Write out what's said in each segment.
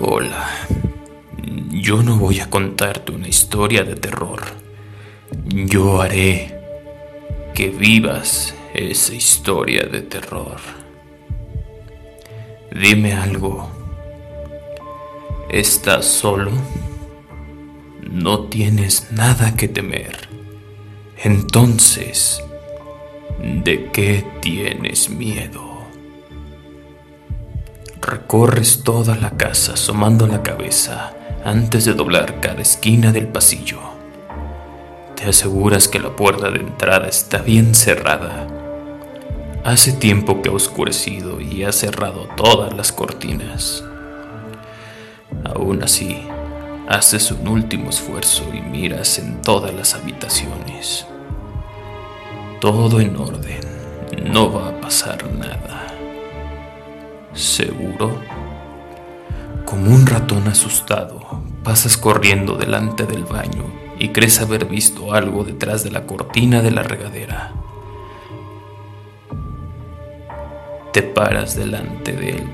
Hola. Yo no voy a contarte una historia de terror. Yo haré que vivas esa historia de terror. Dime algo. ¿Estás solo? No tienes nada que temer. Entonces, ¿de qué tienes miedo? Recorres toda la casa asomando la cabeza antes de doblar cada esquina del pasillo. Te aseguras que la puerta de entrada está bien cerrada. Hace tiempo que ha oscurecido y ha cerrado todas las cortinas. Aún así, haces un último esfuerzo y miras en todas las habitaciones. Todo en orden, no va a pasar nada. ¿Seguro? Como un ratón asustado, pasas corriendo delante del baño y crees haber visto algo detrás de la cortina de la regadera. Te paras delante de él.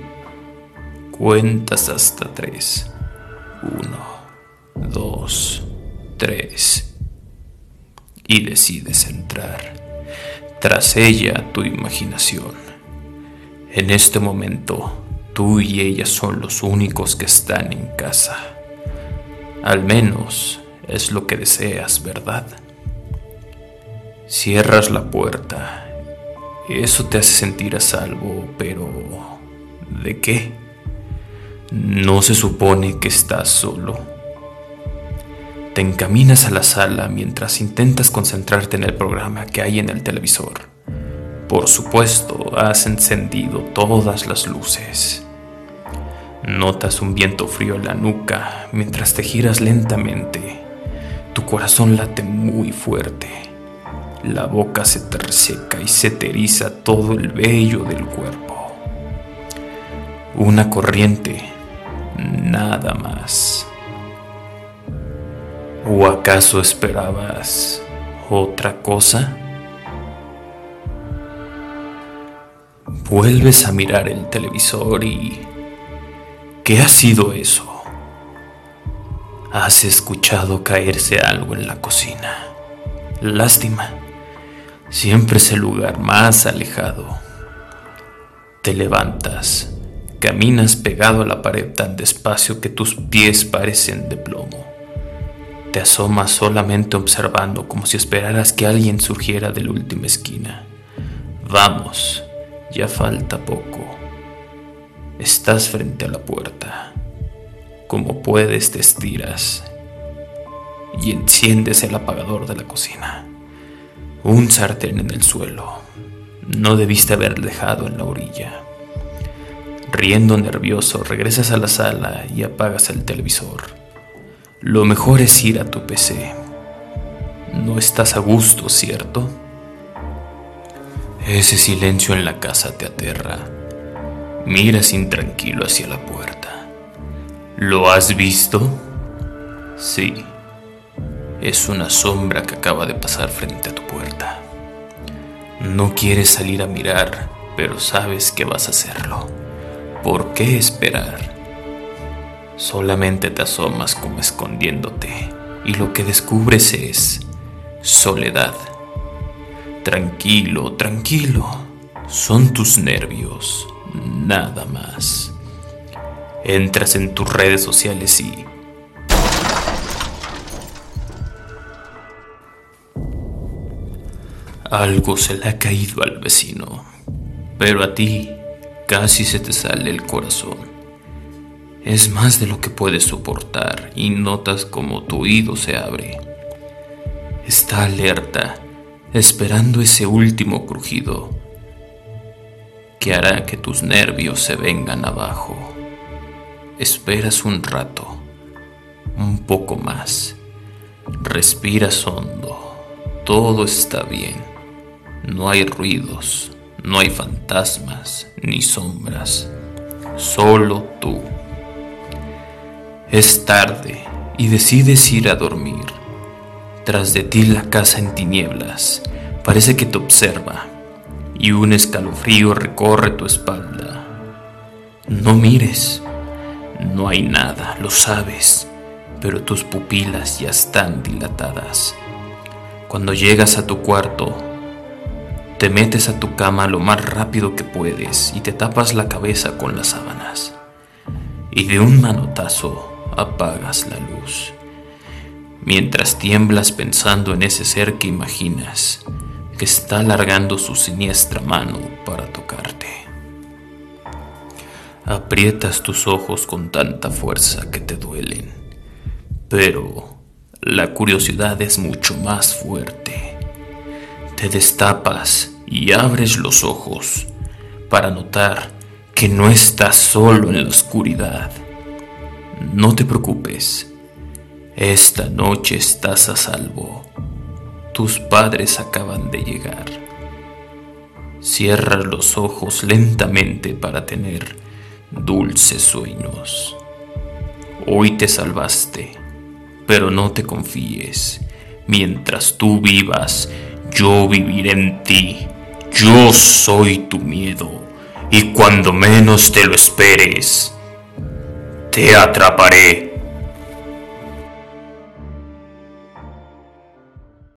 Cuentas hasta tres. Uno, dos, tres. Y decides entrar. Tras ella tu imaginación. En este momento, tú y ella son los únicos que están en casa. Al menos es lo que deseas, ¿verdad? Cierras la puerta. Eso te hace sentir a salvo, pero ¿de qué? No se supone que estás solo. Te encaminas a la sala mientras intentas concentrarte en el programa que hay en el televisor. Por supuesto, has encendido todas las luces. Notas un viento frío en la nuca mientras te giras lentamente. Tu corazón late muy fuerte. La boca se te reseca y se te eriza todo el vello del cuerpo. Una corriente, nada más. ¿O acaso esperabas otra cosa? Vuelves a mirar el televisor y... ¿Qué ha sido eso? Has escuchado caerse algo en la cocina. Lástima. Siempre es el lugar más alejado. Te levantas, caminas pegado a la pared tan despacio que tus pies parecen de plomo. Te asomas solamente observando como si esperaras que alguien surgiera de la última esquina. Vamos, ya falta poco. Estás frente a la puerta. Como puedes te estiras y enciendes el apagador de la cocina. Un sartén en el suelo. No debiste haber dejado en la orilla. Riendo nervioso, regresas a la sala y apagas el televisor. Lo mejor es ir a tu PC. No estás a gusto, ¿cierto? Ese silencio en la casa te aterra. Miras intranquilo hacia la puerta. ¿Lo has visto? Sí. Es una sombra que acaba de pasar frente a tu puerta. No quieres salir a mirar, pero sabes que vas a hacerlo. ¿Por qué esperar? Solamente te asomas como escondiéndote y lo que descubres es soledad. Tranquilo, tranquilo. Son tus nervios, nada más. Entras en tus redes sociales y... Algo se le ha caído al vecino, pero a ti casi se te sale el corazón. Es más de lo que puedes soportar y notas como tu oído se abre. Está alerta esperando ese último crujido que hará que tus nervios se vengan abajo. Esperas un rato, un poco más. Respiras hondo. Todo está bien. No hay ruidos, no hay fantasmas ni sombras. Solo tú. Es tarde y decides ir a dormir. Tras de ti la casa en tinieblas parece que te observa y un escalofrío recorre tu espalda. No mires, No hay nada, lo sabes, pero tus pupilas ya están dilatadas. Cuando llegas a tu cuarto, te metes a tu cama lo más rápido que puedes y te tapas la cabeza con las sábanas. Y de un manotazo apagas la luz. Mientras tiemblas pensando en ese ser que imaginas, que está alargando su siniestra mano para tocarte. Aprietas tus ojos con tanta fuerza que te duelen, pero la curiosidad es mucho más fuerte. Te destapas y abres los ojos para notar que no estás solo en la oscuridad. No te preocupes, esta noche estás a salvo. Tus padres acaban de llegar. Cierra los ojos lentamente para tener dulces sueños. Hoy te salvaste, pero no te confíes. Mientras tú vivas, yo viviré en ti. Yo soy tu miedo. Y cuando menos te lo esperes, te atraparé.